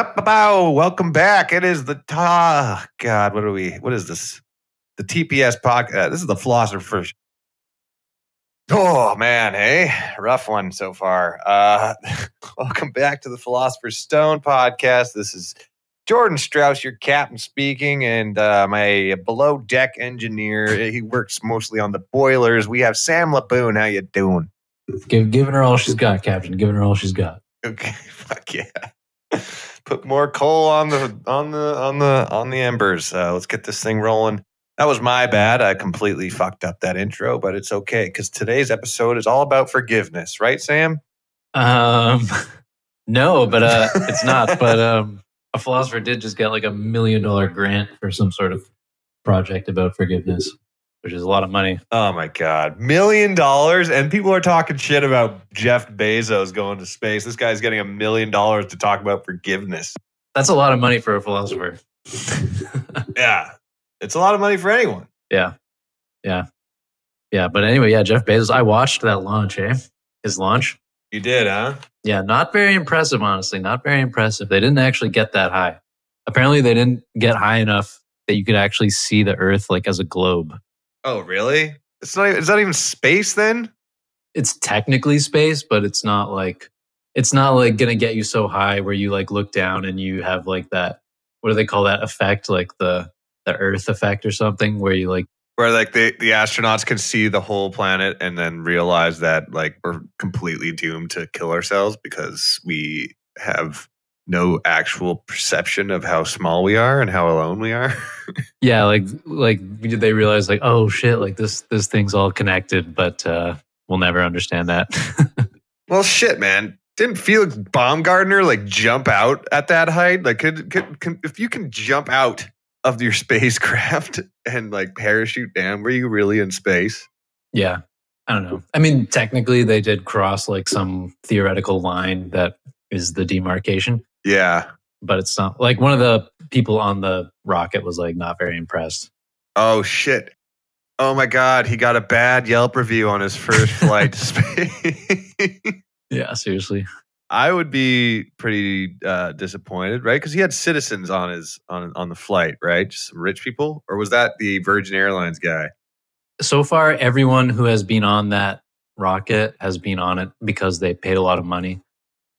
About welcome back. It is the ah, God. What are we? What is this? The TPS podcast. This is the philosopher. Oh man, hey, rough one so far. Uh, welcome back to the Philosopher's Stone podcast. This is Jordan Strauss, your captain speaking, and uh, my below deck engineer. He works mostly on the boilers. We have Sam Laboon. How you doing? Give, giving her all she's got, Captain. Giving her all she's got. Okay, fuck yeah. Put more coal on the on the on the on the embers. Uh, let's get this thing rolling. That was my bad. I completely fucked up that intro, but it's okay because today's episode is all about forgiveness, right, Sam? Um, no, but uh, it's not. But um, a philosopher did just get like a million dollar grant for some sort of project about forgiveness, which is a lot of money. Oh my god, million dollars, and people are talking shit about Jeff Bezos going to space. This guy's getting a million dollars to talk about forgiveness. That's a lot of money for a philosopher. Yeah, it's a lot of money for anyone. yeah, yeah, yeah. But anyway, yeah, Jeff Bezos. I watched that launch, eh? His launch. You did, huh? Yeah, not very impressive, honestly. Not very impressive. They didn't actually get that high. Apparently, they didn't get high enough that you could actually see the Earth like as a globe. Oh, really? It's not. It's not even space then. It's technically space, but it's not like it's not like gonna get you so high where you like look down and you have like that. What do they call that effect? Like the the Earth effect or something, where you like where like the, the astronauts can see the whole planet and then realize that like we're completely doomed to kill ourselves because we have no actual perception of how small we are and how alone we are. yeah, like like did they realize like oh shit, like this this thing's all connected, but uh, we'll never understand that. well, shit, man. Didn't Felix Baumgartner like jump out at that height? Like, could, could, could if you can jump out of your spacecraft and like parachute down, were you really in space? yeah, I don't know. I mean, technically, they did cross like some theoretical line that is the demarcation, Yeah. but it's not like one of the people on the rocket was like not very impressed. Oh shit. Oh my god, he got a bad Yelp review on his first flight to space. Yeah, seriously. I would be pretty uh, disappointed, right? Because he had citizens on his on on the flight, right? Just some rich people, or was that the Virgin Airlines guy? So far, everyone who has been on that rocket has been on it because they paid a lot of money,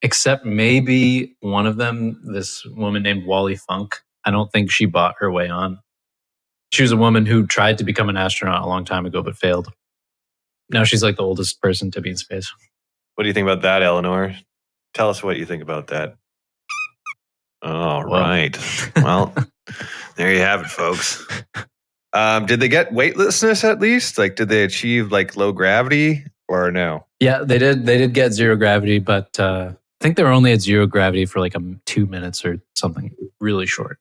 except maybe one of them, this woman named Wally Funk. I don't think she bought her way on. She was a woman who tried to become an astronaut a long time ago but failed. Now she's like the oldest person to be in space. What do you think about that, Eleanor? Tell us what you think about that. All Well. right. Well, there you have it, folks. Um, did they get weightlessness at least? Like, did they achieve like low gravity or no? Yeah, they did. They did get zero gravity, but uh, I think they were only at zero gravity for like um, two minutes or something really short.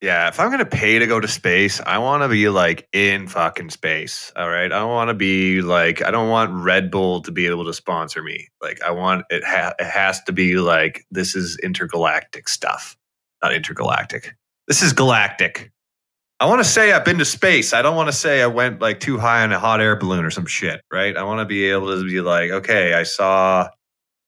Yeah, if I'm gonna pay to go to space, I want to be like in fucking space. All right, I don't want to be like I don't want Red Bull to be able to sponsor me. Like I want it. Ha- it has to be like this is intergalactic stuff, not intergalactic. This is galactic. I want to say I've been to space. I don't want to say I went like too high on a hot air balloon or some shit. Right? I want to be able to be like, okay, I saw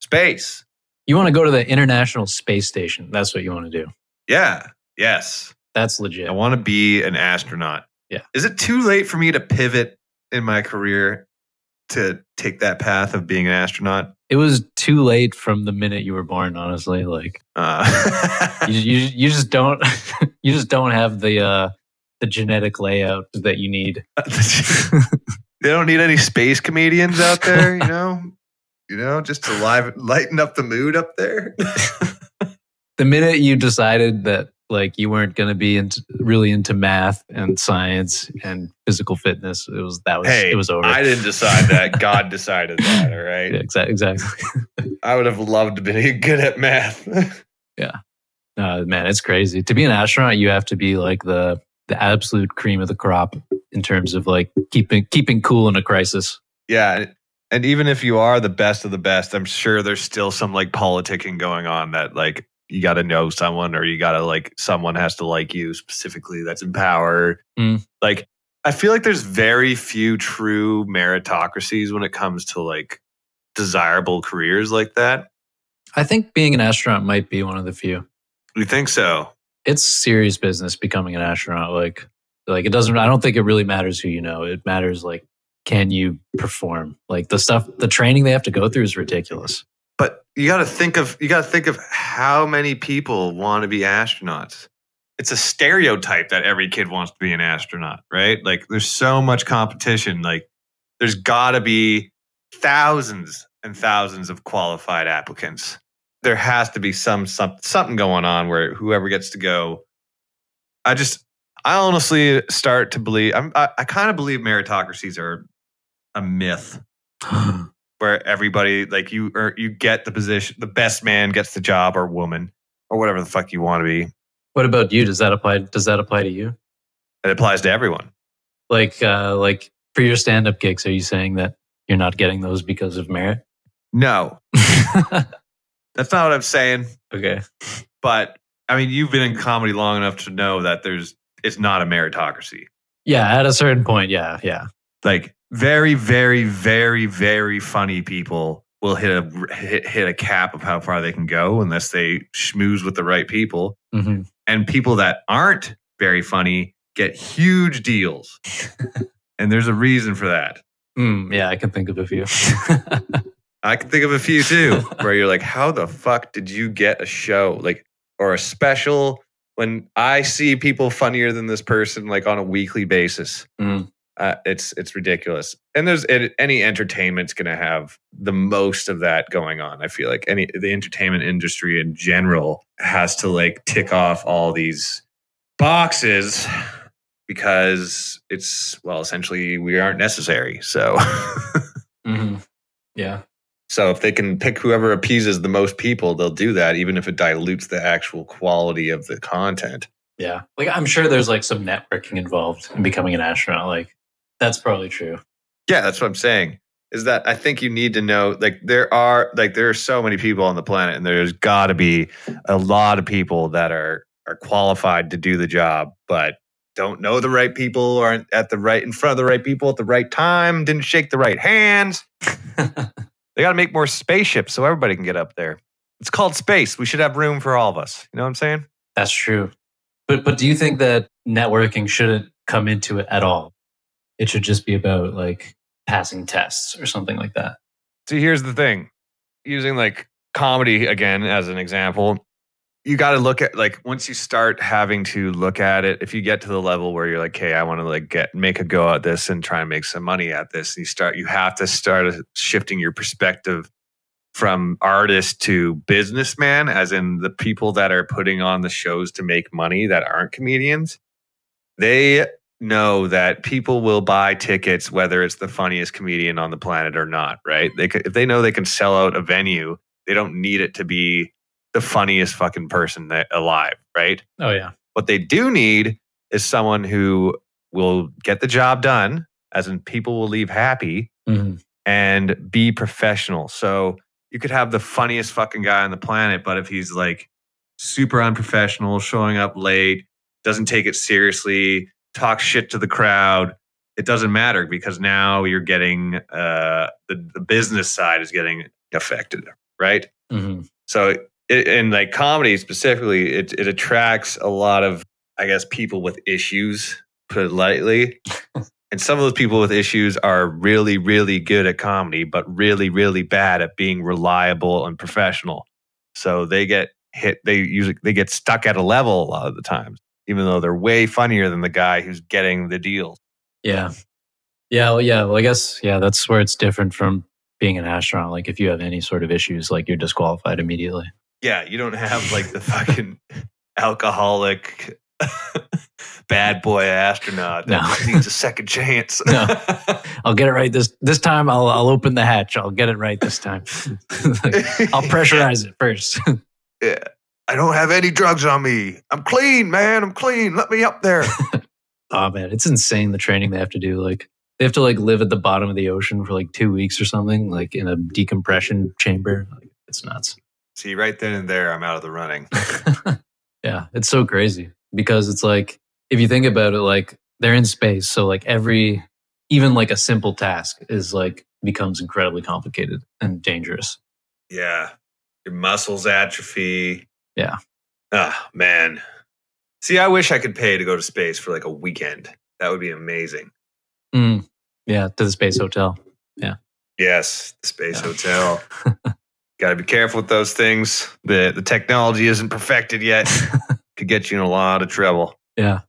space. You want to go to the International Space Station. That's what you want to do. Yeah. Yes. That's legit. I want to be an astronaut. Yeah. Is it too late for me to pivot in my career to take that path of being an astronaut? It was too late from the minute you were born. Honestly, like Uh, you, you, you just don't, you just don't have the uh, the genetic layout that you need. they don't need any space comedians out there, you know? You know, just to live, lighten up the mood up there. The minute you decided that like you weren't going to be into really into math and science and physical fitness, it was that was hey, it was over. I didn't decide that. God decided that. All right. yeah, exactly. Exactly. I would have loved to be good at math. Yeah. Uh, man, it's crazy. To be an astronaut, you have to be like the the absolute cream of the crop in terms of like keeping keeping cool in a crisis. Yeah. And even if you are the best of the best, I'm sure there's still some like politicking going on that like you got to know someone or you got to like someone has to like you specifically that's in power. Mm. Like I feel like there's very few true meritocracies when it comes to like desirable careers like that. I think being an astronaut might be one of the few. You think so? It's serious business becoming an astronaut. Like, like it doesn't. I don't think it really matters who you know. It matters like can you perform? Like the stuff, the training they have to go through is ridiculous. But you got to think of you got to think of how many people want to be astronauts. It's a stereotype that every kid wants to be an astronaut, right? Like there's so much competition. Like there's got to be thousands and thousands of qualified applicants. There has to be some, some something going on where whoever gets to go. I just I honestly start to believe I'm, I, I kind of believe meritocracies are a myth where everybody like you or you get the position the best man gets the job or woman or whatever the fuck you want to be What about you? Does that apply? Does that apply to you? it applies to everyone Like, uh, like for your stand-up gigs, are you saying that you're not getting those because of merit? no that's not what i'm saying okay. but i mean you've been in comedy long enough to know that there's it's not a meritocracy Yeah, at a certain point, yeah, yeah. like very very very very funny people will hit a hit, hit a cap of how far they can go unless they schmooze with the right people hmm and people that aren't very funny get huge deals. and there's a reason for that. Mm, yeah, I can think of a few. I can think of a few too, where you're like, how the fuck did you get a show like or a special when I see people funnier than this person like on a weekly basis? Mm. Uh, it's it's ridiculous. And there's any entertainment's going to have the most of that going on. I feel like any the entertainment industry in general has to like tick off all these boxes because it's well essentially we aren't necessary. So hmm Yeah. so if they can pick whoever appeases the most people, they'll do that even if it dilutes the actual quality of the content. Yeah. Like I'm sure there's like some networking involved in becoming an astronaut. Like that's probably true. Yeah, that's what I'm saying. Is that I think you need to know like there are like there are so many people on the planet and there's got to be a lot of people that are are qualified to do the job but don't know the right people aren't at the right in front of the right people at the right time didn't shake the right hands they got to make more spaceships so everybody can get up there it's called space we should have room for all of us you know what i'm saying That's true. But but do you think that networking shouldn't come into it at all? It should just be about like passing tests or something like that. See, here's the thing. Using like comedy again as an example, you got to look at like once you start having to look at it, if you get to the level where you're like, "Hey, I want to like get make a go at this and try and make some money at this," and you start you have to start uh, shifting your perspective from artist to businessman, as in the people that are putting on the shows to make money that aren't comedians. They know that people will buy tickets whether it's the funniest comedian on the planet or not, right? They could, if they know they can sell out a venue, they don't need it to be the funniest fucking person that, alive, right? Oh yeah. What they do need is someone who will get the job done, as in people will leave happy Mhm. and be professional. So you could have the funniest fucking guy on the planet, but if he's like super unprofessional, showing up late, doesn't take it seriously, talks shit to the crowd, it doesn't matter because now you're getting uh, the, the business side is getting affected, right? Mhm. So it, in like comedy specifically, it, it attracts a lot of, I guess, people with issues, put it lightly. and some of those people with issues are really, really good at comedy, but really, really bad at being reliable and professional. So they get hit. They usually they get stuck at a level a lot of the times, even though they're way funnier than the guy who's getting the deal. Yeah. Yeah. Well, yeah. Well, I guess yeah. That's where it's different from being an astronaut. Like if you have any sort of issues, like you're disqualified immediately. Yeah, you don't have like the fucking alcoholic bad boy astronaut that No. needs a second chance. No. I'll get it right this this time. I'll I'll open the hatch. I'll get it right this time. Like, I'll pressurize it first. Yeah. I don't have any drugs on me. I'm clean, man. I'm clean. Let me up there. oh man, it's insane the training they have to do. Like they have to like live at the bottom of the ocean for like two weeks or something, like in a decompression chamber. Like it's nuts. See, right then and there, I'm out of the running. yeah, it's so crazy because it's like if you think about it, like they're in space, so like every even like a simple task is like becomes incredibly complicated and dangerous. Yeah. Your muscles atrophy. Yeah. Ah, man. See, I wish I could pay to go to space for like a weekend. That would be amazing. Mm, yeah, to the space hotel. Yeah. Yes, the space Yeah. hotel. Got to be careful with those things. The the technology isn't perfected yet. Could get you in a lot of trouble. Yeah.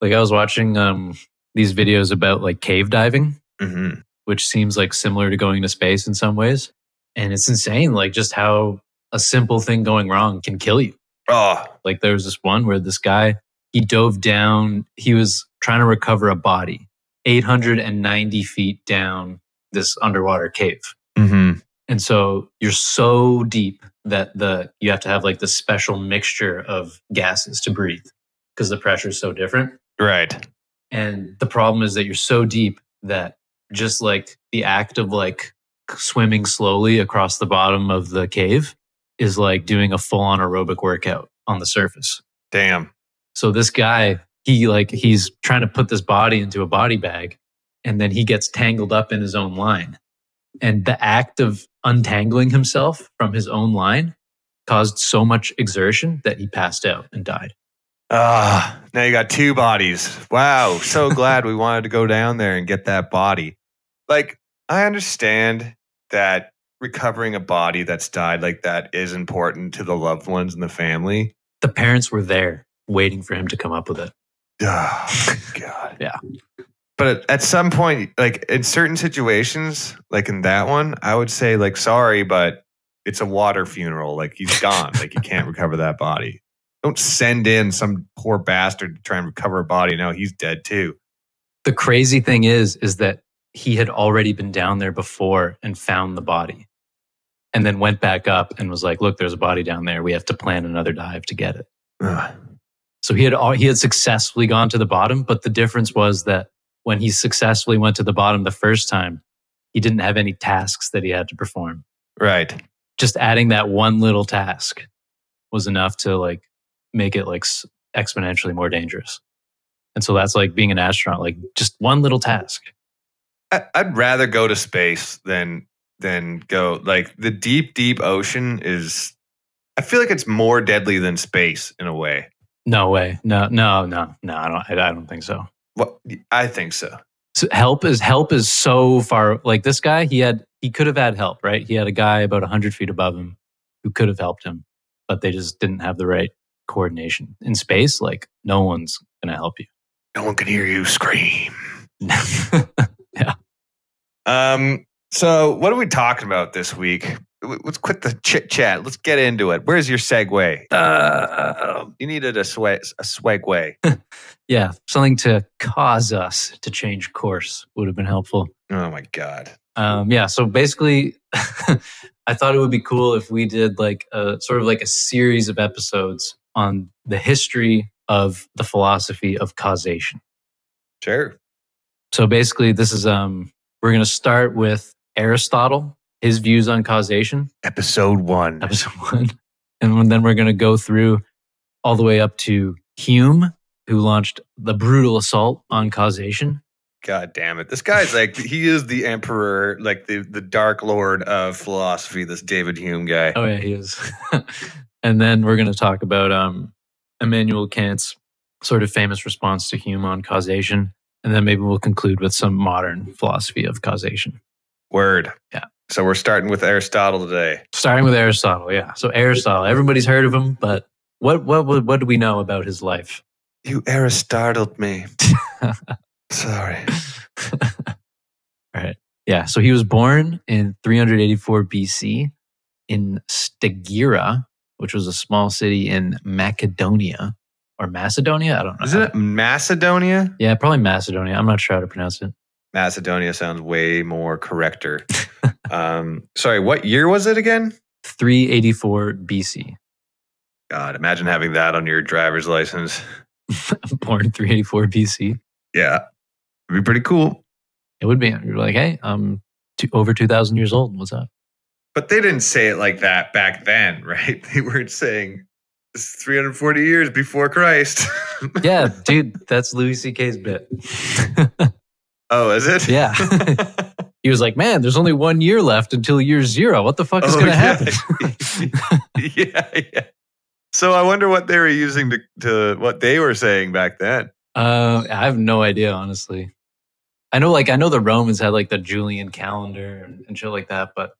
Like I was watching um these videos about like cave diving, hmm which seems like similar to going to space in some ways. And it's insane, like just how a simple thing going wrong can kill you. Oh, Like there was this one where this guy he dove down. He was trying to recover a body, 890 feet down this underwater cave. hmm And so you're so deep that the you have to have like the special mixture of gases to breathe because the pressure is so different. right. And the problem is that you're so deep that just like the act of like swimming slowly across the bottom of the cave is like doing a full on aerobic workout on the surface. Damn. So this guy, he like he's trying to put this body into a body bag and then he gets tangled up in his own line. And the act of untangling himself from his own line caused so much exertion that he passed out and died. Ah, now you got two bodies. Wow. So glad we wanted to go down there and get that body. Like, I understand that recovering a body that's died like that is important to the loved ones and the family. The parents were there waiting for him to come up with it. Oh, God. Yeah. But at some point, like in certain situations, like in that one, I would say, like, sorry, but it's a water funeral. Like, he's gone. like, you can't recover that body. Don't send in some poor bastard to try and recover a body. Now he's dead too. The crazy thing is, is that he had already been down there before and found the body and then went back up and was like, look, there's a body down there. We have to plan another dive to get it. Ugh. So he had al- he had successfully gone to the bottom, but the difference was that when he successfully went to the bottom the first time, he didn't have any tasks that he had to perform. Right. Just adding that one little task was enough to like make it like exponentially more dangerous. And so that's like being an astronaut, like just one little task. I'd rather go to space than than go like the deep, deep ocean is. I feel like it's more deadly than space in a way. No way. No, no, no, no. I don't. I, I don't think so. What I think so. so help is help is so far like this guy he had he could have had help right he had a guy about 100 feet above him who could have helped him but they just didn't have the right coordination in space like no one's gonna help you No one can hear you scream. yeah. Um. So, what are we talking about this week? Let's quit the chit chat. Let's get into it. Where's your segue? uh, You needed a swag, a swag way. yeah something to cause us to change course would have been helpful Oh my god. um, yeah so basically i thought it would be cool if we did like a sort of like a series of episodes on the history of the philosophy of causation Sure. So basically, this is um, we're going to start with Aristotle, his views on causation, Episode one. episode one, and then we're going to go through all the way up to Hume, who launched the brutal assault on causation. God damn it. This guy's like he is the emperor, like the the dark lord of philosophy, this David Hume guy. Oh yeah, he is. and then we're going to talk about um, Immanuel Kant's sort of famous response to Hume on causation, and then maybe we'll conclude with some modern philosophy of causation. Word. Yeah. So we're starting with Aristotle today. starting with Aristotle. Yeah. So Aristotle, everybody's heard of him, but what what what, what do we know about his life? You Aristotled me. Sorry. right. Yeah. So he was born in 384 BC in Stagira, which was a small city in Macedonia or Macedonia. I don't know. Isn't it Macedonia? Yeah, probably Macedonia. I'm not sure how to pronounce it. Macedonia sounds way more correcter. um, sorry, what year was it again? 384 BC. God, imagine having that on your driver's license. born 384 BC. Yeah. It'd be pretty cool. It would be. You're like, hey, I'm two, over 2,000 years old. What's up? But they didn't say it like that back then, right? They weren't saying is 340 years before Christ. Yeah, dude, that's Louis C.K.'s bit. Oh, is it? Yeah. he was like, man, there's only one year left until year zero. What the fuck is Oh, going to yeah. happen? yeah, yeah. So I wonder what they were using to, to what they were saying back then. Uh, I have no idea, honestly. I know, like, I know the Romans had like the Julian calendar and, and shit like that, but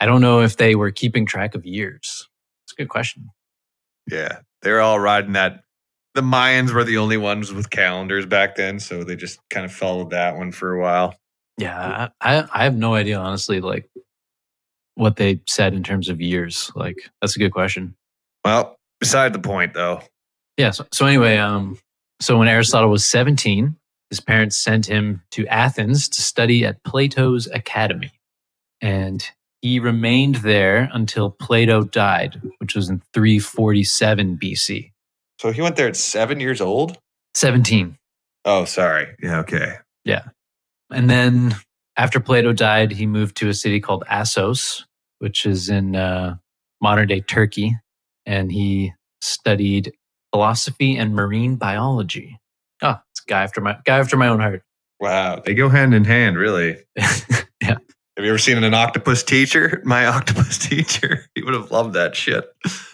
I don't know if they were keeping track of years. It's a good question. Yeah, they were all riding that. The Mayans were the only ones with calendars back then, so they just kind of followed that one for a while. Yeah, I, I have no idea, honestly, like what they said in terms of years. Like, that's a good question. Well, beside the point, though. Yeah. So, so anyway, um, so when Aristotle was 17, his parents sent him to Athens to study at Plato's academy. And he remained there until Plato died, which was in 347 BC. So he went there at seven years old. 17. Oh, sorry. Yeah. Okay. Yeah. And then after Plato died, he moved to a city called Assos, which is in uh, modern day Turkey. And he studied philosophy and marine biology. Oh, it's a guy after my guy after my own heart. Wow, they go hand in hand, really. yeah. Have you ever seen an octopus teacher? My octopus teacher. He would have loved that shit.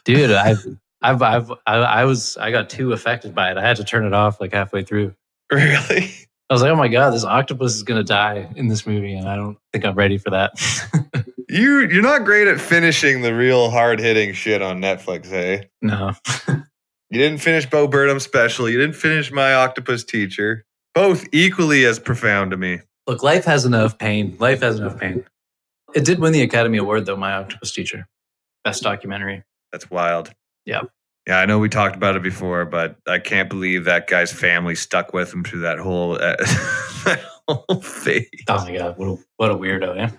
Dude, I've I've I've I, I was I got too affected by it. I had to turn it off like halfway through. Really? I was like, oh my god, this octopus is gonna die in this movie, and I don't think I'm ready for that. You you're not great at finishing the real hard hitting shit on Netflix, eh? no. You didn't finish Bo Burnham special. You didn't finish My Octopus Teacher. Both equally as profound to me. Look, life has enough pain. Life has enough pain. It did win the Academy Award, though. My Octopus Teacher, best documentary. That's wild. Yeah. Yeah, I know we talked about it before, but I can't believe that guy's family stuck with him through that whole uh, that whole phase. Oh my god, what a, what a weirdo! Yeah.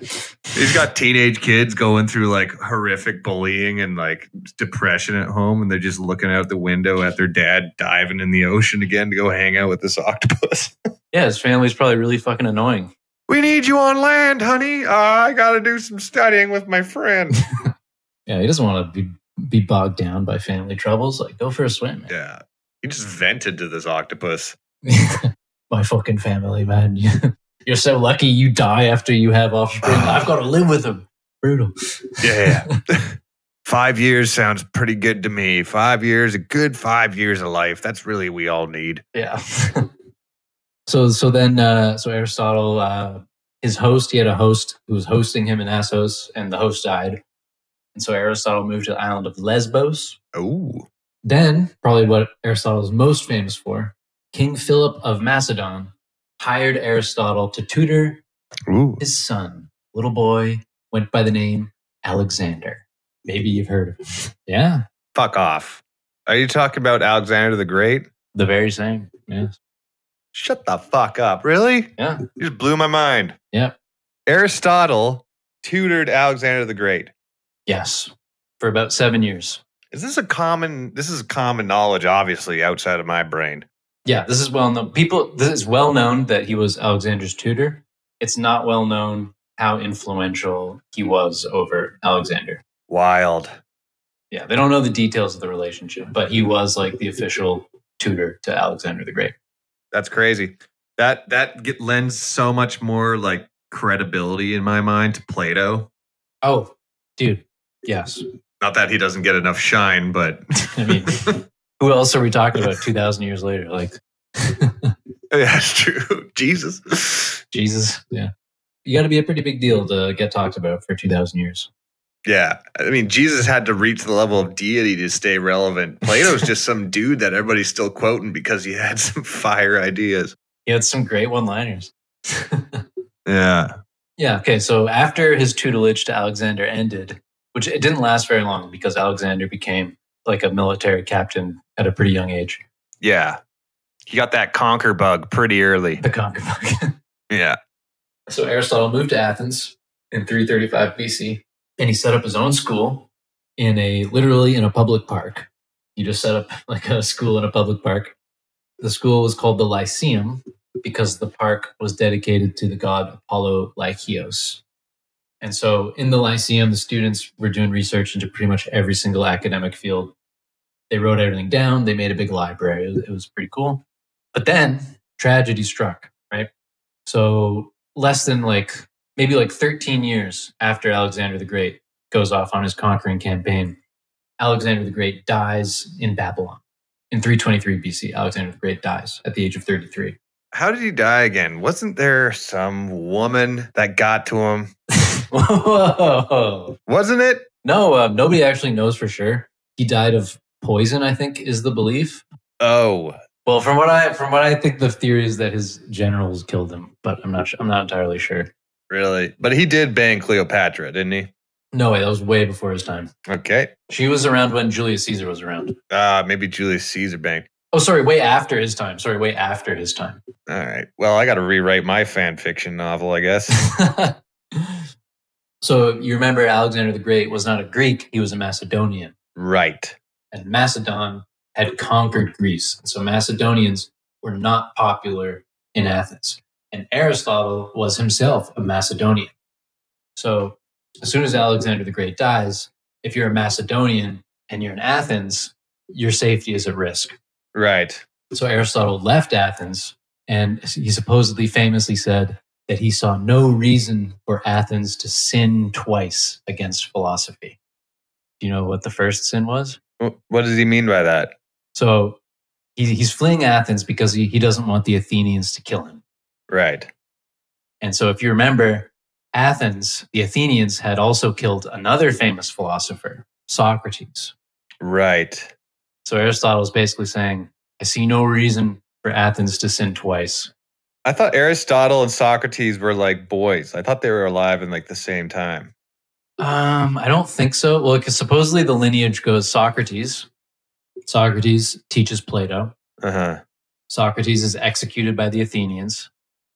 He's got teenage kids going through like horrific bullying and like depression at home, and they're just looking out the window at their dad diving in the ocean again to go hang out with this octopus. Yeah, his family's probably really fucking annoying. we need you on land, honey. Uh, I got to do some studying with my friend. Yeah, he doesn't want to be be bogged down by family troubles. Like, go for a swim. Man. yeah, he just vented to this octopus. my fucking family, man. You're so lucky you die after you have offspring. I've got to live with them. Brutal. Yeah. five years sounds pretty good to me. Five years, a good five years of life. That's really we all need. Yeah. so so then uh, so Aristotle, uh, his host, he had a host who was hosting him in Assos, and the host died, and so Aristotle moved to the island of Lesbos. Oh, Then, probably what Aristotle is most famous for, King Philip of Macedon hired Aristotle to tutor ooh. his son. Little boy went by the name Alexander. Maybe you've heard of him. Yeah, Fuck off. Are you talking about Alexander the Great? the very same. Yes. Shut the fuck up. Really? Yeah. You just blew my mind. Yep. Aristotle tutored Alexander the Great. Yes. For about seven years. Is this a common this is common knowledge, obviously, outside of my brain. Yeah, this is well known. People, this is well known that he was Alexander's tutor. It's not well known how influential he was over Alexander. Wild. Yeah, they don't know the details of the relationship, but he was like the official tutor to Alexander the Great. That's crazy. That that get, lends so much more like credibility in my mind to Plato. Oh, dude. Yes. Not that he doesn't get enough shine, but I mean, who else are we talking about 2,000 years later? Like, yeah, that's true. Jesus. Jesus. Yeah. You got to be a pretty big deal to get talked about for 2,000 years. Yeah. I mean, Jesus had to reach the level of deity to stay relevant. Plato's just some dude that everybody's still quoting because he had some fire ideas. He had some great one liners. Yeah. Yeah. Okay. So after his tutelage to Alexander ended, which it didn't last very long because Alexander became like a military captain at a pretty young age. Yeah. He got that conquer bug pretty early. The conquer bug. Yeah. so Aristotle moved to Athens in 335 BC, and he set up his own school in a literally in a public park. He just set up like a school in a public park. The school was called the Lyceum because the park was dedicated to the god Apollo Lycios. And so in the Lyceum, the students were doing research into pretty much every single academic field. They wrote everything down. They made a big library. It was, it was pretty cool. But then tragedy struck, right? So less than like maybe like 13 years after Alexander the Great goes off on his conquering campaign, Alexander the Great dies in Babylon. In 323 BC, Alexander the Great dies at the age of 33. How did he die again? Wasn't there some woman that got to him? Whoa. Wasn't it? No, uh, nobody actually knows for sure. He died of poison, I think, is the belief. Oh, Well, from what I from what I think, the theory is that his generals killed him, but I'm not. I'm not entirely sure. really? But he did bang Cleopatra, didn't he? No, way, that was way before his time. Okay. She was around when Julius Caesar was around. Uh, maybe Julius Caesar banged. Oh, sorry, way after his time. Sorry, way after his time. All right. Well, I got to rewrite my fan fiction novel, I guess. so you remember Alexander the Great was not a Greek; he was a Macedonian, right. and Macedon had conquered Greece. And so Macedonians were not popular in Athens, and Aristotle was himself a Macedonian. So as soon as Alexander the Great dies, if you're a Macedonian and you're in Athens, your safety is at risk. Right. So Aristotle left Athens, and he supposedly famously said that he saw no reason for Athens to sin twice against philosophy. Do you know what the first sin was? What does he mean by that? So he, he's fleeing Athens because he, he doesn't want the Athenians to kill him. Right. And so, if you remember, Athens, the Athenians had also killed another famous philosopher, Socrates. Right. So Aristotle is basically saying, I see no reason for Athens to sin twice. I thought Aristotle and Socrates were like boys. I thought they were alive in like the same time. Um, I don't think so. Well, because supposedly the lineage goes Socrates. Socrates teaches Plato. Uh huh. Socrates is executed by the Athenians.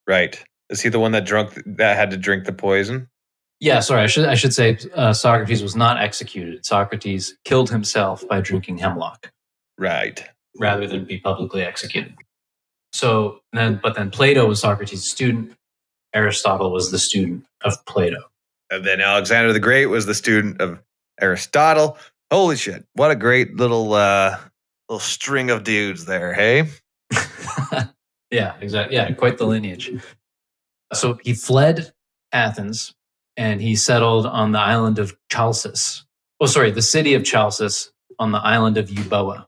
Right. Is he the one that drunk that had to drink the poison? Yeah, sorry, I should I should say uh, Socrates was not executed. Socrates killed himself by drinking hemlock Right. rather than be publicly executed. So then, but then Plato was Socrates' student. Aristotle was the student of Plato. And then Alexander the Great was the student of Aristotle. Holy shit. What a great little uh little string of dudes there, hey? yeah, exactly. Yeah, quite the lineage. So he fled Athens and he settled on the island of Chalcis. Oh, sorry, the city of Chalcis on the island of Euboea,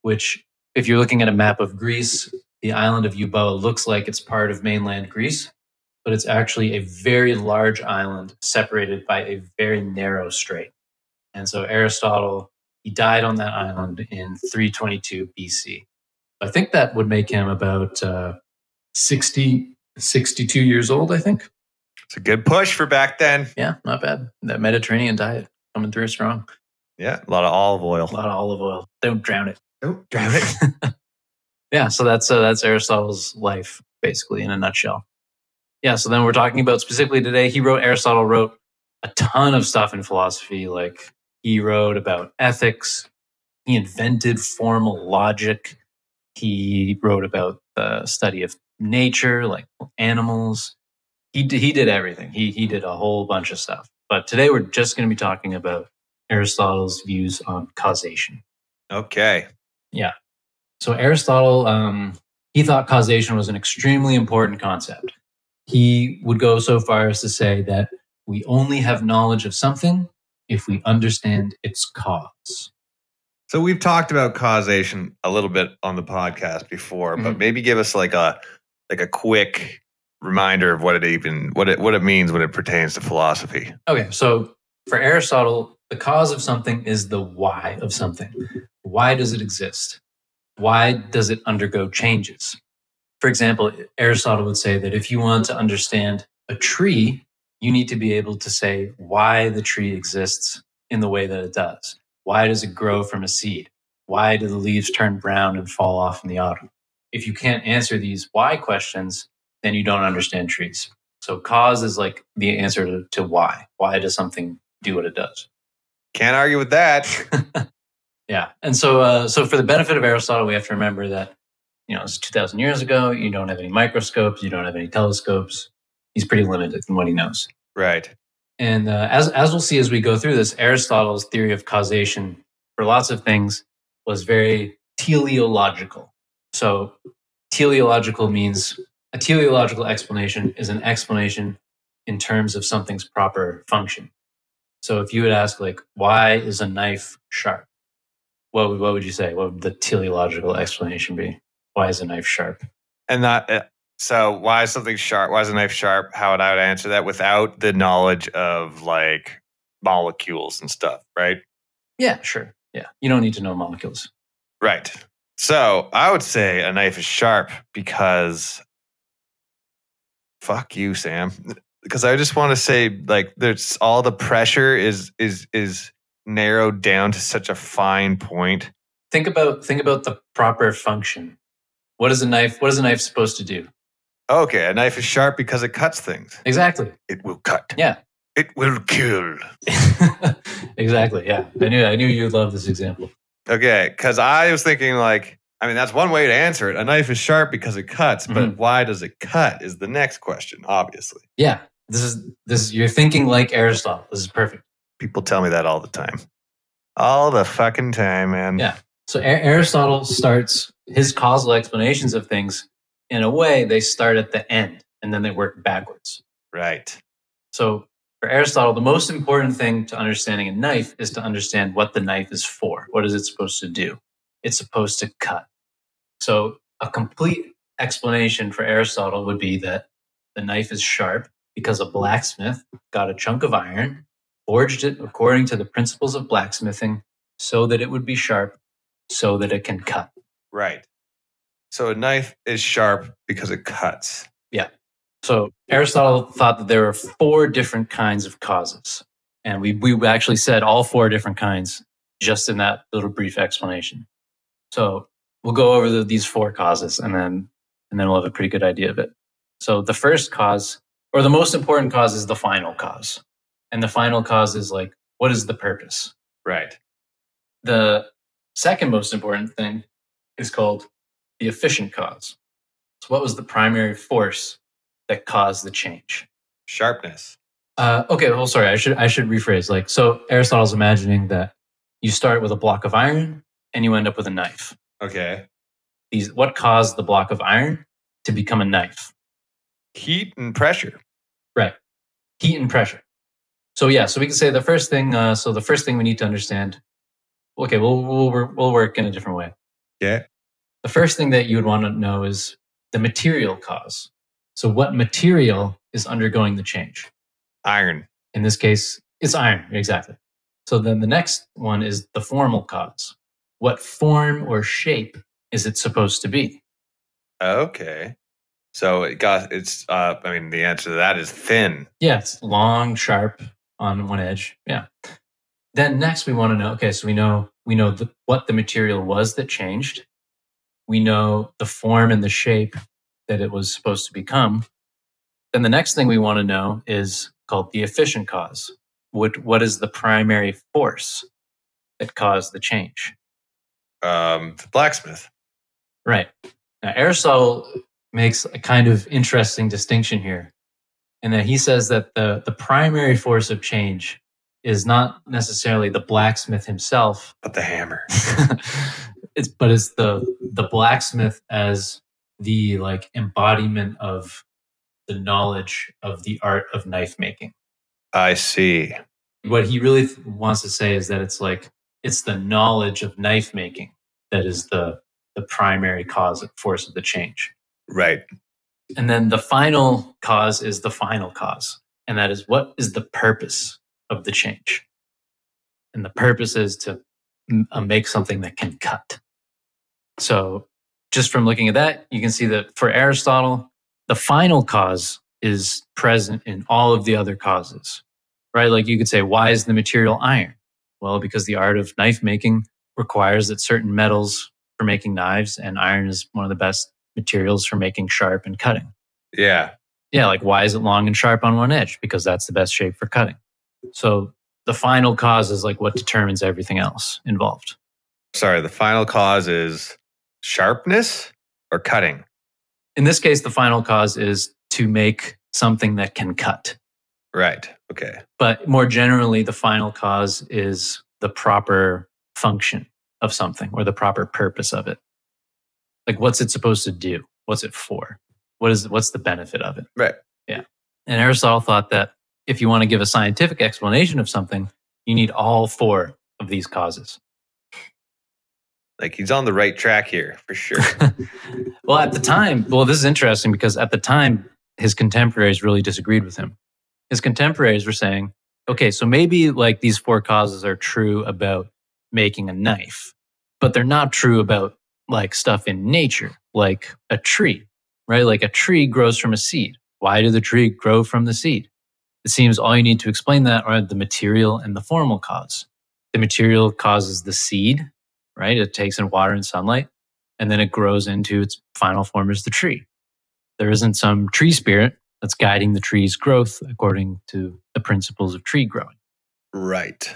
which, if you're looking at a map of Greece, the island of Euboea looks like it's part of mainland Greece, but it's actually a very large island separated by a very narrow strait. And so Aristotle, he died on that island in 322 BC. I think that would make him about uh, 60, 62 years old, I think. It's a good push for back then. Yeah, not bad. That Mediterranean diet coming through strong. Yeah, a lot of olive oil. A lot of olive oil. Don't drown it. Don't drown it. yeah, so that's uh, that's Aristotle's life basically in a nutshell. Yeah, so then we're talking about specifically today. He wrote Aristotle wrote a ton of stuff in philosophy. Like he wrote about ethics. He invented formal logic. He wrote about the study of nature, like animals. He d- he did everything. He he did a whole bunch of stuff. But today we're just going to be talking about Aristotle's views on causation. Okay. So Aristotle, um, he thought causation was an extremely important concept. He would go so far as to say that we only have knowledge of something if we understand its cause. So we've talked about causation a little bit on the podcast before, but Mhm. maybe give us like a like a quick reminder of what it even what it what it means when it pertains to philosophy. Okay, so for Aristotle, the cause of something is the why of something. Why does it exist? Why does it undergo changes? For example, Aristotle would say that if you want to understand a tree, you need to be able to say why the tree exists in the way that it does. Why does it grow from a seed? Why do the leaves turn brown and fall off in the autumn? If you can't answer these why questions, then you don't understand trees. So cause is like the answer to, to why. Why does something do what it does? Can't argue with that. Yeah. And so, uh, so for the benefit of Aristotle, we have to remember that, you know, it's 2000 years ago. You don't have any microscopes. You don't have any telescopes. He's pretty limited in what he knows. right. And uh, as, as we'll see as we go through this, Aristotle's theory of causation for lots of things was very teleological. So teleological means a teleological explanation is an explanation in terms of something's proper function. So if you would ask like, why is a knife sharp? What would, what would you say? What would the teleological explanation be? Why is a knife sharp? And not uh, so. Why is something sharp? Why is a knife sharp? How would I would answer that without the knowledge of like molecules and stuff, right? Yeah, sure. Yeah, you don't need to know molecules. Right. So I would say a knife is sharp because fuck you, Sam. Because I just want to say like there's all the pressure is is is narrowed down to such a fine point. Think about think about the proper function. What is a knife? What is a knife supposed to do? Okay, a knife is sharp because it cuts things. Exactly. It will cut. Yeah. It will kill. exactly. Yeah. I knew I knew you'd love this example. Okay, because I was thinking like, I mean, that's one way to answer it. A knife is sharp because it cuts, but Mhm. why does it cut? Is the next question. Obviously, Yeah. This is this is you're thinking like Aristotle. This is perfect. People tell me that all the time, all the fucking time, man. Yeah. So Aristotle starts his causal explanations of things in a way they start at the end and then they work backwards. Right. So for Aristotle, the most important thing to understanding a knife is to understand what the knife is for. What is it supposed to do? It's supposed to cut. So a complete explanation for Aristotle would be that the knife is sharp because a blacksmith got a chunk of iron, forged it according to the principles of blacksmithing so that it would be sharp, so that it can cut. Right. So a knife is sharp because it cuts. Yeah. So Aristotle thought that there were four different kinds of causes. And we, we actually said all four different kinds just in that little brief explanation. So we'll go over the, these four causes and then, and then we'll have a pretty good idea of it. So the first cause, or the most important cause, is the final cause. And the final cause is like, what is the purpose? Right. The second most important thing is called the efficient cause. So, what was the primary force that caused the change? Sharpness. Uh, okay, well, sorry, I should I should rephrase. Like, so Aristotle's imagining that you start with a block of iron and you end up with a knife. Okay. These, what caused the block of iron to become a knife? Heat and pressure. Right, heat and pressure. So yeah, so we can say the first thing. Uh, so the first thing we need to understand. Okay, we'll we'll we'll work in a different way. Yeah. The first thing that you would want to know is the material cause. So, what material is undergoing the change? Iron. In this case, it's iron, exactly. So, then the next one is the formal cause. What form or shape is it supposed to be? Okay. So it got it's uh I mean the answer to that is thin. Yeah, long, sharp on one edge. Yeah. Then next we want to know, okay, so we know we know the, what the material was that changed. We know the form and the shape that it was supposed to become. Then the next thing we want to know is called the efficient cause. What what is the primary force that caused the change? Um the blacksmith. Right. Now, Aristotle makes a kind of interesting distinction here, in that he says that the, the primary force of change is not necessarily the blacksmith himself, But the hammer. it's but it's the the blacksmith as the like embodiment of the knowledge of the art of knife making. I see. What he really th- wants to say is that it's like it's the knowledge of knife making that is the the primary cause of force of the change. Right. And then the final cause is the final cause. And that is what is the purpose of the change? And the purpose is to m- uh, make something that can cut. So, just from looking at that, you can see that for Aristotle, the final cause is present in all of the other causes, right? Like you could say, why is the material iron? Well, because the art of knife making requires that certain metals for making knives, and iron is one of the best materials for making sharp and cutting. Yeah. Yeah, like why is it long and sharp on one edge? Because that's the best shape for cutting. So the final cause is like what determines everything else involved. Sorry, the final cause is sharpness or cutting. In this case, the final cause is to make something that can cut. Right. Okay. But more generally, the final cause is the proper function of something or the proper purpose of it. Like what's it supposed to do? What's it for? What is what's the benefit of it? Right. Yeah. And Aristotle thought that if you want to give a scientific explanation of something, you need all four of these causes. Like he's on the right track here for sure. well, at the time, well, this is interesting because at the time, his contemporaries really disagreed with him. His contemporaries were saying, okay, so maybe like these four causes are true about making a knife, but they're not true about like stuff in nature, like a tree, right? Like a tree grows from a seed. Why did the tree grow from the seed? It seems all you need to explain that are the material and the formal cause. The material causes the seed, right? It takes in water and sunlight, and then it grows into its final form as the tree. There isn't some tree spirit that's guiding the tree's growth according to the principles of tree growing. Right.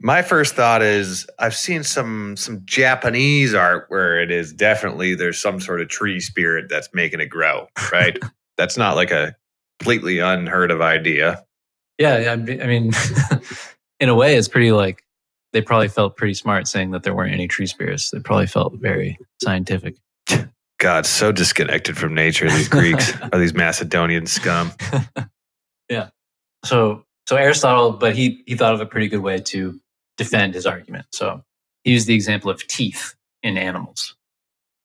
My first thought is I've seen some some Japanese art where it is definitely there's some sort of tree spirit that's making it grow, right? that's not like a completely unheard of idea. Yeah, I mean in a way it's pretty like they probably felt pretty smart saying that there weren't any tree spirits. They probably felt very scientific. God, so disconnected from nature, these Greeks or these Macedonian scum. yeah. So so Aristotle, but he he thought of a pretty good way to defend his argument. So he used the example of teeth in animals.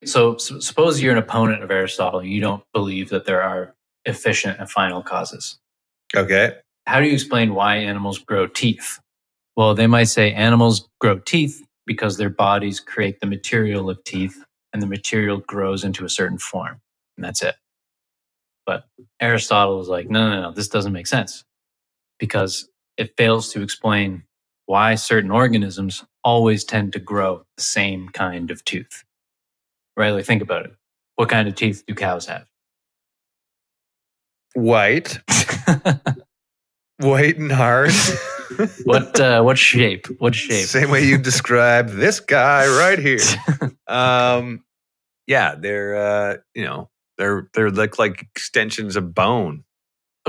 So, so suppose you're an opponent of Aristotle, you don't believe that there are efficient and final causes. Okay. How do you explain why animals grow teeth? Well, they might say animals grow teeth because their bodies create the material of teeth and the material grows into a certain form. And that's it. But Aristotle was like, no, no, no, this doesn't make sense because it fails to explain why certain organisms always tend to grow the same kind of tooth. Right? Like, think about it. What kind of teeth do cows have? White. White and hard. what uh, what shape? What shape? Same way you described this guy right here. Um, yeah, they're uh, you know they're they're like like extensions of bone.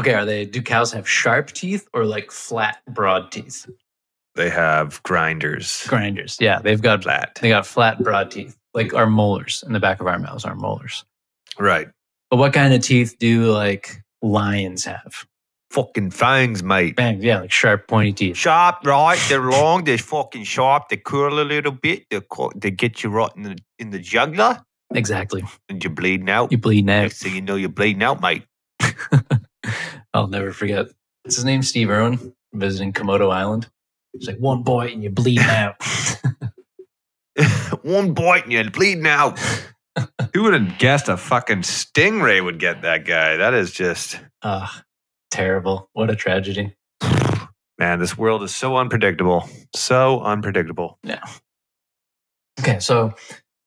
Okay, are they? Do cows have sharp teeth or like flat, broad teeth? They have grinders. Grinders, yeah, they've got flat. They got flat, broad teeth, like our molars in the back of our mouths. Our molars, right? But what kind of teeth do like lions have? fucking fangs, mate. Fangs, yeah, like sharp, pointy teeth. Sharp, right? They're long. They're fucking sharp. They curl a little bit. They they get you right in the in the jugular. Exactly. And you're bleeding out. You're bleeding out. Next thing you know, you're bleeding out, mate. I'll never forget. What's his name? Steve Irwin visiting Komodo Island. He's like one bite and you're bleeding out. one bite and you're bleeding out. Who would have guessed a fucking stingray would get that guy? That is just. Uh, terrible. What a tragedy. Man, this world is so unpredictable. So unpredictable. Yeah. Okay, so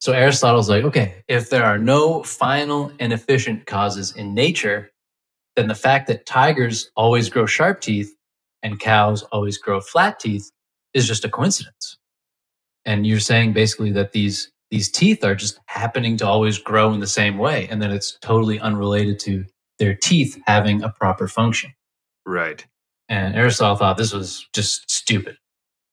so Aristotle's like, okay, if there are no final and efficient causes in nature, then the fact that tigers always grow sharp teeth and cows always grow flat teeth is just a coincidence. And you're saying basically that these these teeth are just happening to always grow in the same way and that it's totally unrelated to their teeth having a proper function. Right. And Aristotle thought this was just stupid.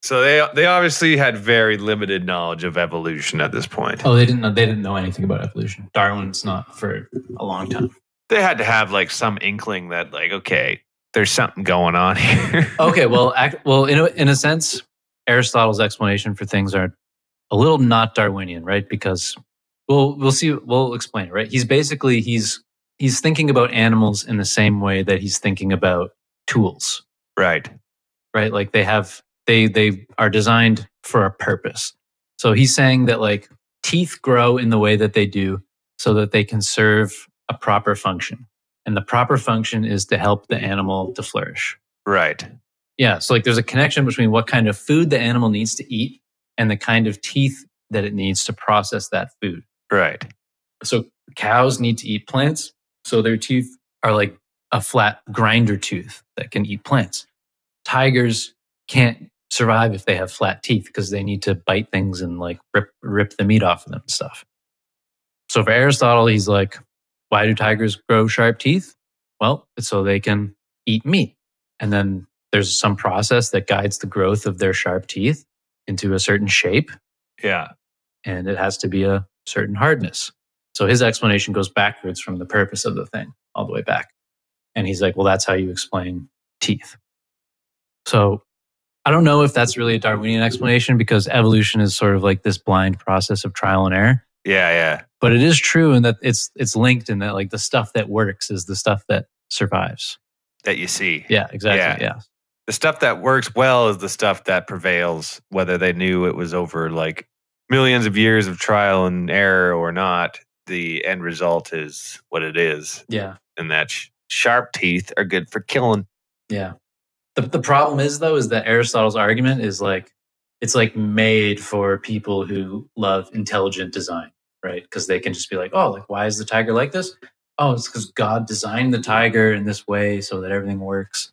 So they they obviously had very limited knowledge of evolution at this point. Oh, they didn't know, they didn't know anything about evolution. Darwin's not for a long time. They had to have like some inkling that like okay, there's something going on here. okay, well, act, well, in a, in a sense, Aristotle's explanation for things are a little not Darwinian, right? Because we'll we'll see. We'll explain it, right? He's basically he's he's thinking about animals in the same way that he's thinking about tools. Right. Right. Like they have, they, they are designed for a purpose. So he's saying that like teeth grow in the way that they do so that they can serve a proper function. And the proper function is to help the animal to flourish. Right. Yeah. So like there's a connection between what kind of food the animal needs to eat and the kind of teeth that it needs to process that food. Right. So cows need to eat plants so their teeth are like a flat grinder tooth that can eat plants. Tigers can't survive if they have flat teeth because they need to bite things and like rip rip the meat off of them and stuff. So for Aristotle, he's like, why do tigers grow sharp teeth? Well, it's so they can eat meat. And then there's some process that guides the growth of their sharp teeth into a certain shape. Yeah. And it has to be a certain hardness. So his explanation goes backwards from the purpose of the thing all the way back. And he's like, well, that's how you explain teeth. So I don't know if that's really a Darwinian explanation because evolution is sort of like this blind process of trial and error. Yeah, yeah. But it is true in that it's it's linked in that like the stuff that works is the stuff that survives. That you see. Yeah, exactly. Yeah. The stuff that works well is the stuff that prevails, whether they knew it was over like millions of years of trial and error or not. The end result is what it is. Yeah. And that sh- sharp teeth are good for killing. Yeah. The the problem is though is that Aristotle's argument is like it's like made for people who love intelligent design, right? Because they can just be like, oh, like why is the tiger like this? Oh, it's because God designed the tiger in this way so that everything works.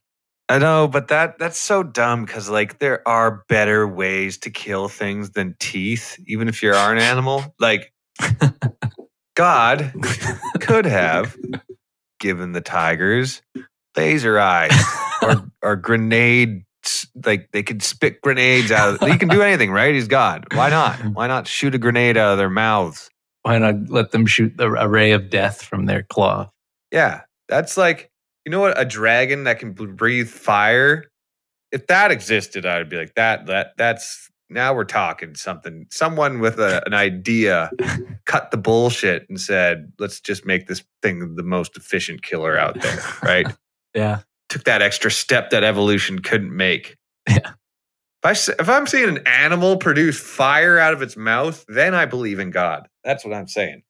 I know, but that that's so dumb because like there are better ways to kill things than teeth, even if you are an animal. Like God could have given the tigers laser eyes or or grenade like they could spit grenades out of he can do anything right he's god why not why not shoot a grenade out of their mouths Why not let them shoot the a ray of death from their claw? yeah that's like you know what a dragon that can breathe fire if that existed i would be like that that that's now we're talking something someone with a, an idea cut the bullshit and said let's just make this thing the most efficient killer out there right Yeah. took that extra step that evolution couldn't make. Yeah. If, I, if I'm seeing an animal produce fire out of its mouth, then I believe in God. That's what I'm saying.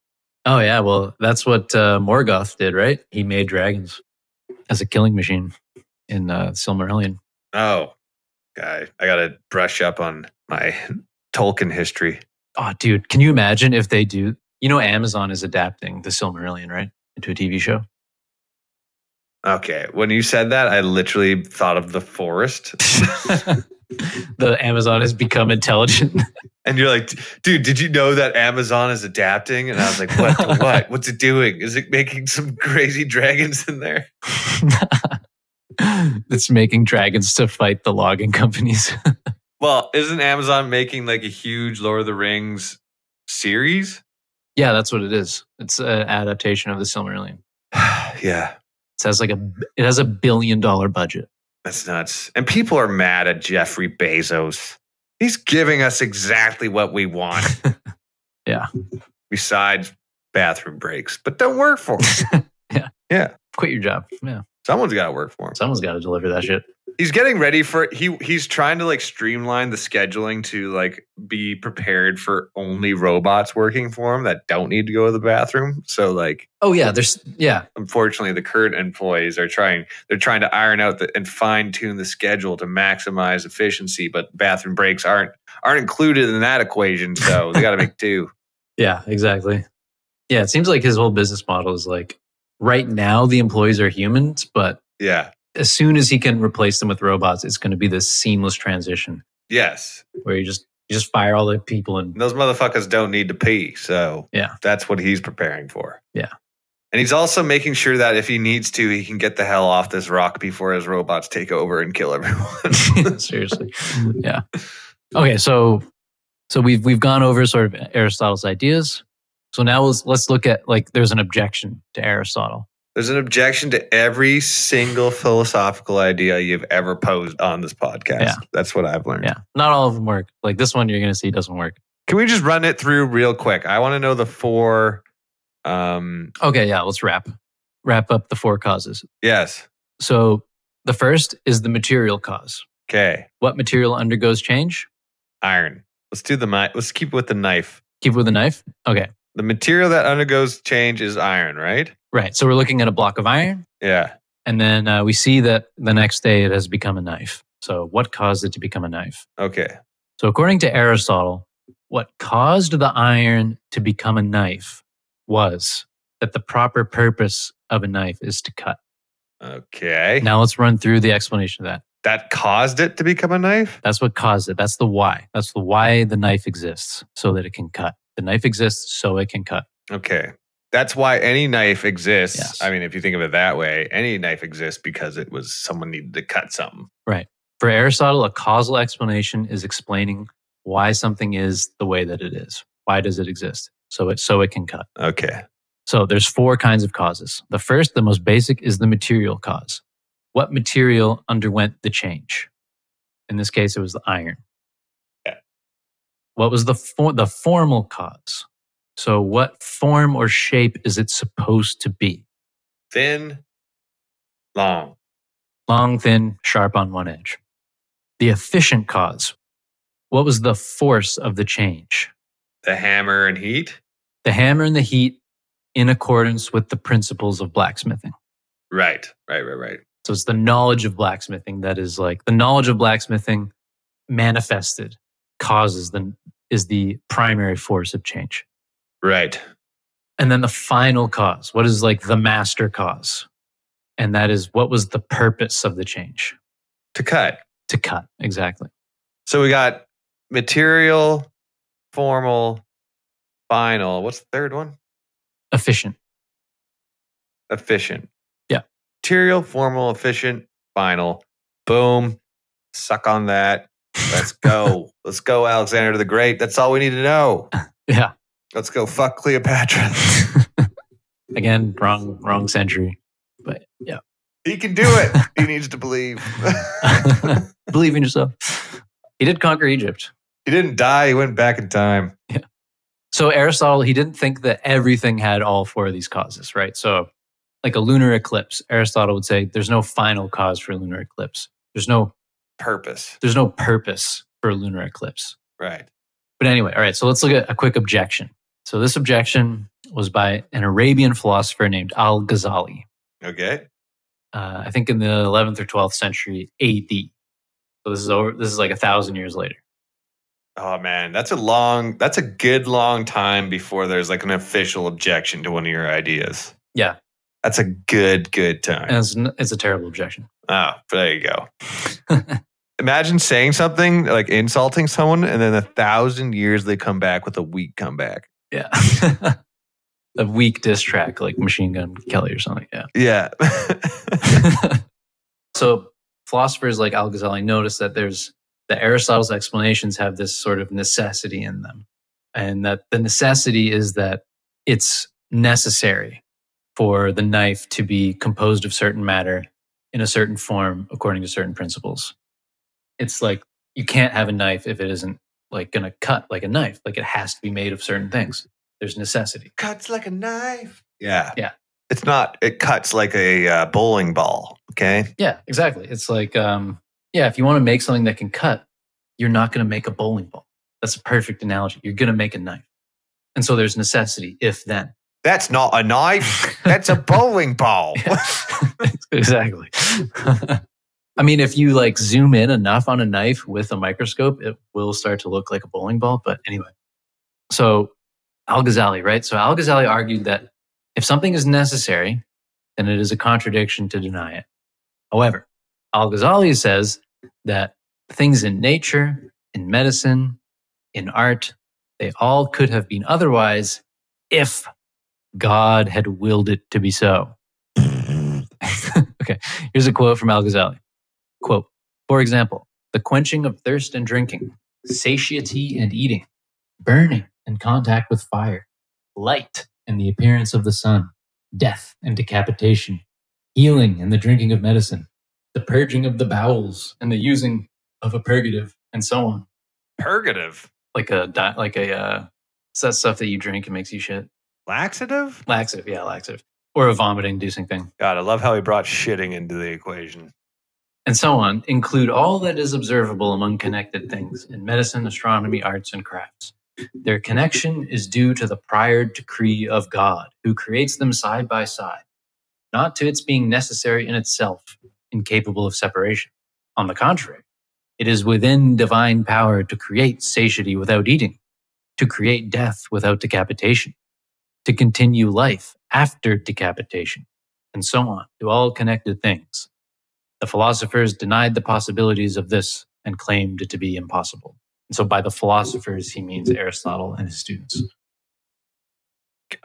Oh yeah. Well, that's what uh, Morgoth did, right? He made dragons as a killing machine in uh, Silmarillion. Oh, guy, I got to brush up on my Tolkien history. Oh, dude, can you imagine if they do? You know, Amazon is adapting the Silmarillion, right, into a TV show. Okay, when you said that, I literally thought of the forest. the Amazon has become intelligent. And you're like, dude, did you know that Amazon is adapting? And I was like, what? what? What's it doing? Is it making some crazy dragons in there? it's making dragons to fight the logging companies. Well, isn't Amazon making like a huge Lord of the Rings series? yeah, that's what it is. It's an adaptation of the Silmarillion. yeah, It has like a it has a billion dollar budget. That's nuts. And people are mad at Jeffrey Bezos. He's giving us exactly what we want. Yeah. Besides bathroom breaks, but don't work for him. Yeah. Yeah. Quit your job. Yeah, Someone's got to work for him. someone's got to deliver that shit. He's getting ready for he he's trying to like streamline the scheduling to like be prepared for only robots working for him that don't need to go to the bathroom. So like Oh yeah, there's yeah, unfortunately the current employees are trying they're trying to iron out the, and fine tune the schedule to maximize efficiency but bathroom breaks aren't aren't included in that equation so they got to make two yeah, exactly. Yeah, it seems like his whole business model is like right now the employees are humans, but yeah as soon as he can replace them with robots, it's going to be this seamless transition yes where you just you just fire all the people and those motherfuckers don't need to pee so Yeah. that's what he's preparing for Yeah. and he's also making sure that if he needs to he can get the hell off this rock before his robots take over and kill everyone seriously, yeah. Okay, so so we've we've gone over sort of Aristotle's ideas. So now let's let's look at like there's an objection to Aristotle. There's an objection to every single philosophical idea you've ever posed on this podcast. Yeah. That's what I've learned. Yeah, not all of them work. Like this one, you're going to see doesn't work. Can we just run it through real quick? I want to know the four. Um, Okay, yeah, let's wrap wrap up the four causes. yes. So the first is the material cause. Okay. What material undergoes change? Iron. Let's do the knife. Let's keep with the knife. Keep it with the knife. Okay, The material that undergoes change is iron, right? Right. So we're looking at a block of iron, Yeah. and then uh, we see that the next day it has become a knife. So what caused it to become a knife? Okay. So according to Aristotle, what caused the iron to become a knife was that the proper purpose of a knife is to cut. Okay. Now let's run through the explanation of that. That caused it to become a knife? That's what caused it. That's the why. That's the why the knife exists, so that it can cut. The knife exists so it can cut. Okay. That's why any knife exists. Yes. I mean, if you think of it that way, any knife exists because it was someone needed to cut something. Right. For Aristotle, a causal explanation is explaining why something is the way that it is. Why does it exist? So it so it can cut. Okay. So there's four kinds of causes. The first, the most basic, is the material cause. What material underwent the change? In this case, it was the iron. Yeah. What was the for- the formal cause? So, what form or shape is it supposed to be? Thin, long. Long, thin, sharp on one edge. The efficient cause. What was the force of the change? The hammer and heat. The hammer and the heat in accordance with the principles of blacksmithing. Right, right, right, right. So it's the knowledge of blacksmithing that is like the knowledge of blacksmithing manifested causes the is the primary force of change. Right. And then the final cause, what is like the master cause? And that is what was the purpose of the change? To cut. To cut, exactly. So we got material, formal, final. What's the third one? Efficient. Efficient. Yeah. Material, formal, efficient, final. Boom. Suck on that. Let's go. Let's go, Alexander the Great. That's all we need to know. Yeah. Let's go fuck Cleopatra. Again, wrong wrong century. But yeah. he can do it. He needs to believe. Believe in yourself. He did conquer Egypt. he didn't die. He went back in time. Yeah. So Aristotle, he didn't think that everything had all four of these causes, right? So like a lunar eclipse, Aristotle would say there's no final cause for a lunar eclipse. There's no Purpose. there's no purpose for a lunar eclipse. Right. But anyway, all right, so let's look at a quick objection. So this objection was by an Arabian philosopher named Al-Ghazali. Okay. Uh, I think in the 11th or 12th century AD. So this is over this is like a thousand years later. Oh man, that's a long. That's a good long time before there's like an official objection to one of your ideas. Yeah. That's a good good time. And it's, it's a terrible objection. Oh, there you go. Imagine saying something like insulting someone, and then a thousand years they come back with a weak comeback. Yeah. a weak diss track like Machine Gun Kelly or something. Yeah. Yeah. so philosophers like Al Ghazali notice that there's that Aristotle's explanations have this sort of necessity in them. And that the necessity is that it's necessary for the knife to be composed of certain matter in a certain form according to certain principles. It's like you can't have a knife if it isn't like going to cut like a knife. Like it has to be made of certain things. There's necessity. cuts like a knife. Yeah. Yeah. It's not. It cuts like a uh, bowling ball. Okay. Yeah, exactly. It's like, um, yeah, if you want to make something that can cut, you're not going to make a bowling ball. That's a perfect analogy. You're going to make a knife. And so there's necessity, if then. That's not a knife. That's a bowling ball. exactly. I mean, if you like zoom in enough on a knife with a microscope, it will start to look like a bowling ball. But anyway, so Al Ghazali, right? So Al Ghazali argued that if something is necessary, then it is a contradiction to deny it. However, Al Ghazali says that things in nature, in medicine, in art, they all could have been otherwise if God had willed it to be so. okay, here's a quote from Al Ghazali. Quote, for example, the quenching of thirst and drinking, satiety and eating, burning and contact with fire, light and the appearance of the sun, death and decapitation, healing and the drinking of medicine, the purging of the bowels and the using of a purgative, and so on. Purgative. Like a di- like a uh, it's that stuff that you drink and makes you shit. Laxative. Laxative, yeah, laxative, or a vomiting inducing thing. God, I love how he brought shitting into the equation. And so on, include all that is observable among connected things in medicine, astronomy, arts, and crafts. Their connection is due to the prior decree of God, who creates them side by side, not to its being necessary in itself, incapable of separation. On the contrary, it is within divine power to create satiety without eating, to create death without decapitation, to continue life after decapitation, and so on to all connected things. The philosophers denied the possibilities of this and claimed it to be impossible. And so by the philosophers, he means Aristotle and his students.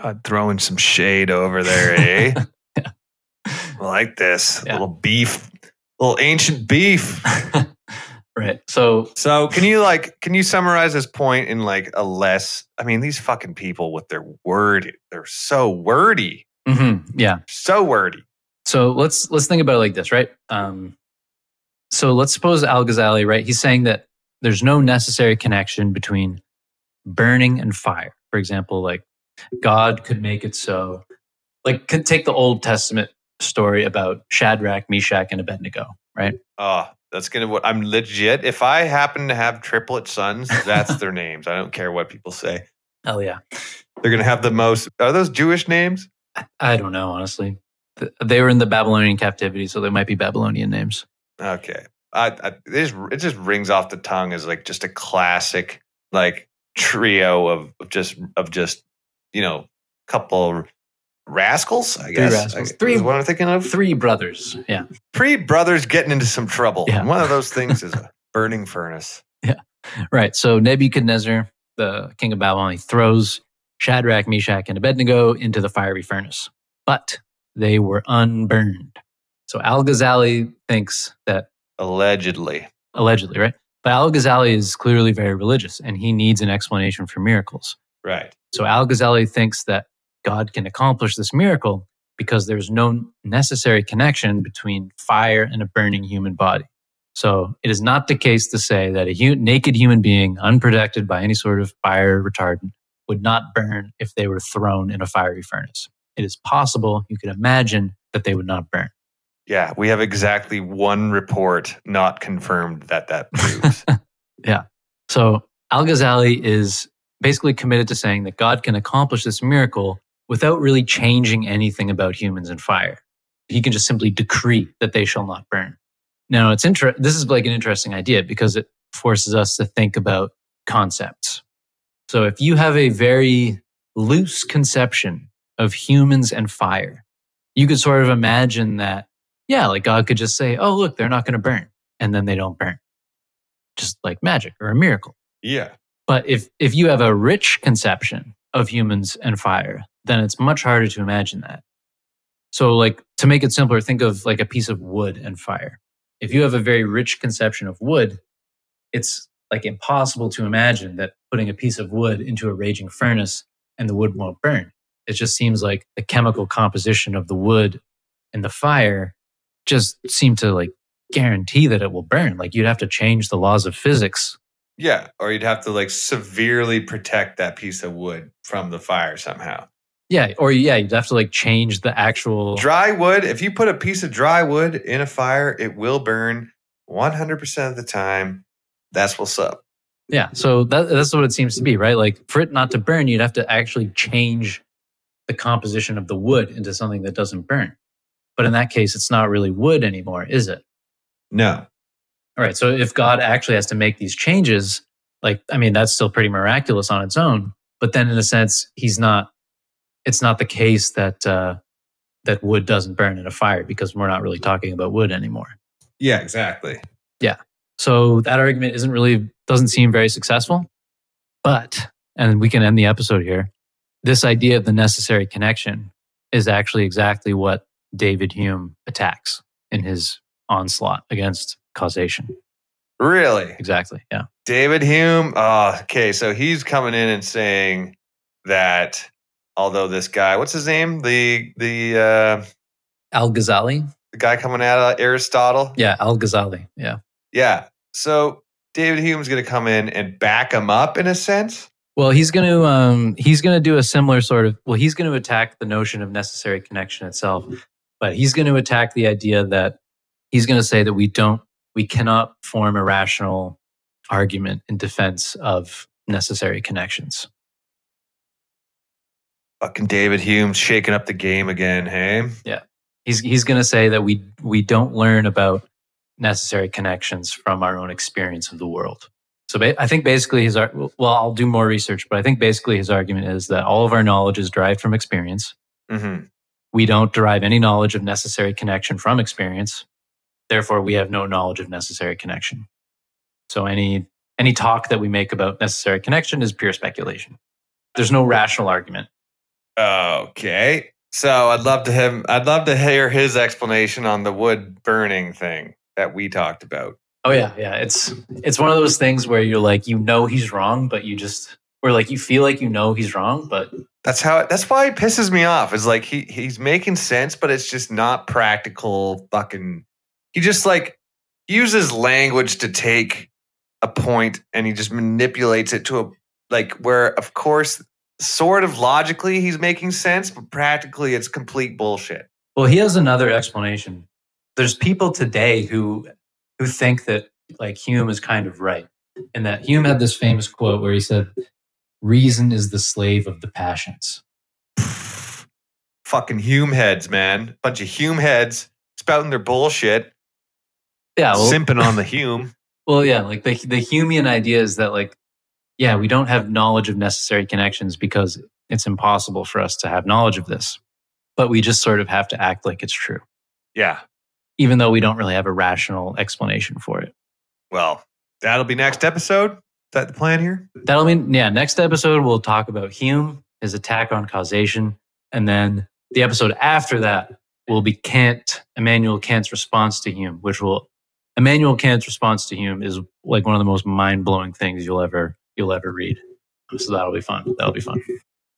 God, throwing some shade over there, eh? Yeah. I like this Yeah. little beef, little ancient beef. right. So, So, can you like, can you summarize this point in like a less? I mean, these fucking people with their word, they're so wordy, mhm, yeah. so wordy. So let's let's think about it like this, right? Um, So let's suppose Al Ghazali, right? He's saying that there's no necessary connection between burning and fire. For example, like God could make it so, like, could take the Old Testament story about Shadrach, Meshach, and Abednego, right? Oh, that's gonna what I'm legit. If I happen to have triplet sons, that's their names. I don't care what people say. Oh yeah, They're gonna have the most. Are those Jewish names? I, I don't know honestly. Th- They were in the Babylonian captivity, so they might be Babylonian names. Okay. I, I it just it just rings off the tongue as like just a classic like trio of, of just of just you know couple rascals. I guess rascals. I- Three- what I'm thinking of. Three brothers. Yeah. Three brothers getting into some trouble. Yeah. One of those things is a burning furnace. Yeah, right. So Nebuchadnezzar, the king of Babylon, he throws Shadrach, Meshach, and Abednego into the fiery furnace, but they were unburned. So Al Ghazali thinks that Allegedly. allegedly, right? But Al Ghazali is clearly very religious and he needs an explanation for miracles. Right. So Al Ghazali thinks that God can accomplish this miracle because there's no necessary connection between fire and a burning human body. So it is not the case to say that a hu- naked human being, unprotected by any sort of fire retardant, would not burn if they were thrown in a fiery furnace. It is possible, you can imagine, that they would not burn. Yeah, we have exactly one report not confirmed that that proves. Yeah. So Al Ghazali is basically committed to saying that God can accomplish this miracle without really changing anything about humans and fire. He can just simply decree that they shall not burn. Now, it's inter- this is like an interesting idea because it forces us to think about concepts. So if you have a very loose conception of humans and fire, you could sort of imagine that, yeah, like God could just say, oh, look, they're not going to burn. And then they don't burn. Just like magic or a miracle. yeah. But if if you have a rich conception of humans and fire, then it's much harder to imagine that. So like to make it simpler, think of like a piece of wood and fire. If you have a very rich conception of wood, it's like impossible to imagine that putting a piece of wood into a raging furnace and the wood won't burn. It just seems like the chemical composition of the wood and the fire just seem to like guarantee that it will burn. Like you'd have to change the laws of physics Yeah. Or you'd have to like severely protect that piece of wood from the fire somehow. Yeah, or yeah, you'd have to like change the actual. Dry wood, if you put a piece of dry wood in a fire, it will burn 100% of the time. That's what's up. Yeah, so that, that's what it seems to be, right? Like for it not to burn, you'd have to actually change the composition of the wood into something that doesn't burn. But in that case, it's not really wood anymore, is it? No. All right. So if God actually has to make these changes, like, I mean, that's still pretty miraculous on its own. But then in a sense, he's not, it's not the case that, uh, that wood doesn't burn in a fire because we're not really talking about wood anymore. Yeah, exactly. Yeah. So that argument isn't really, doesn't seem very successful. But, and we can end the episode here, this idea of the necessary connection is actually exactly what David Hume attacks in his onslaught against causation. Really? Exactly. Yeah. David Hume. Oh, okay. So he's coming in and saying that although this guy, what's his name? The the uh, Al Ghazali. the guy coming out of Aristotle. Yeah. Al Ghazali. Yeah. Yeah. So David Hume's going to come in and back him up in a sense. Well, he's going to um, he's going to do a similar sort of. Well, he's going to attack the notion of necessary connection itself, but he's going to attack the idea that he's going to say that we don't, we cannot form a rational argument in defense of necessary connections. Fucking David Hume shaking up the game again. Hey. Yeah. He's he's going to say that we we don't learn about necessary connections from our own experience of the world. So ba- I think basically his ar- well, I'll do more research, but I think basically his argument is that all of our knowledge is derived from experience. hmm we don't derive any knowledge of necessary connection from experience therefore we have no knowledge of necessary connection so any any talk that we make about necessary connection is pure speculation there's no rational argument Okay. So I'd love to have I'd love to hear his explanation on the wood burning thing that we talked about. Oh yeah yeah it's it's one of those things where you're like you know he's wrong but you just or like you feel like you know he's wrong but That's how. It, that's why it pisses me off. Is like he he's making sense, but it's just not practical. Fucking. He just like uses language to take a point and he just manipulates it to a like where of course sort of logically he's making sense but practically it's complete bullshit Well, he has another explanation. There's people today who who think that like Hume is kind of right, and that Hume had this famous quote where he said, "Reason is the slave of the passions." fucking hume heads man. Bunch of hume heads spouting their bullshit. Yeah, well, simping on the hume. Well, yeah, like the the Humean idea is that like, yeah, we don't have knowledge of necessary connections because it's impossible for us to have knowledge of this, but we just sort of have to act like it's true, yeah even though we don't really have a rational explanation for it. well that'll be next episode is that the plan here That'll mean, yeah, next episode we'll talk about Hume, his attack on causation. And then the episode after that will be Kant, Immanuel Kant's response to Hume, which will, Immanuel Kant's response to Hume is like one of the most mind blowing things you'll ever, you'll ever read. So that'll be fun. That'll be fun.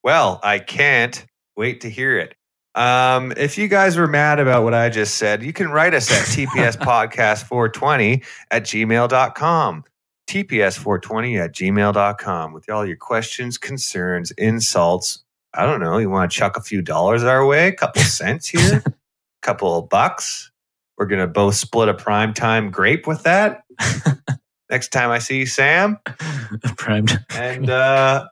Well, I can't wait to hear it. Um, if you guys were mad about what I just said, you can write us at tpspodcast420 at gmail.com. TPS420 at gmail.com with all your questions, concerns, insults. I don't know. You want to chuck a few dollars our way, a couple cents here, a couple of bucks. We're going to both split a prime time grape with that. Next time I see you, Sam, Primed. and uh,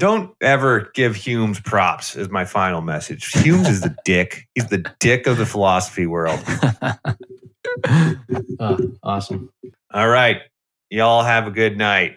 don't ever give Humes props, is my final message. Humes is the dick. He's the dick of the philosophy world. oh, awesome. All right. Y'all have a good night.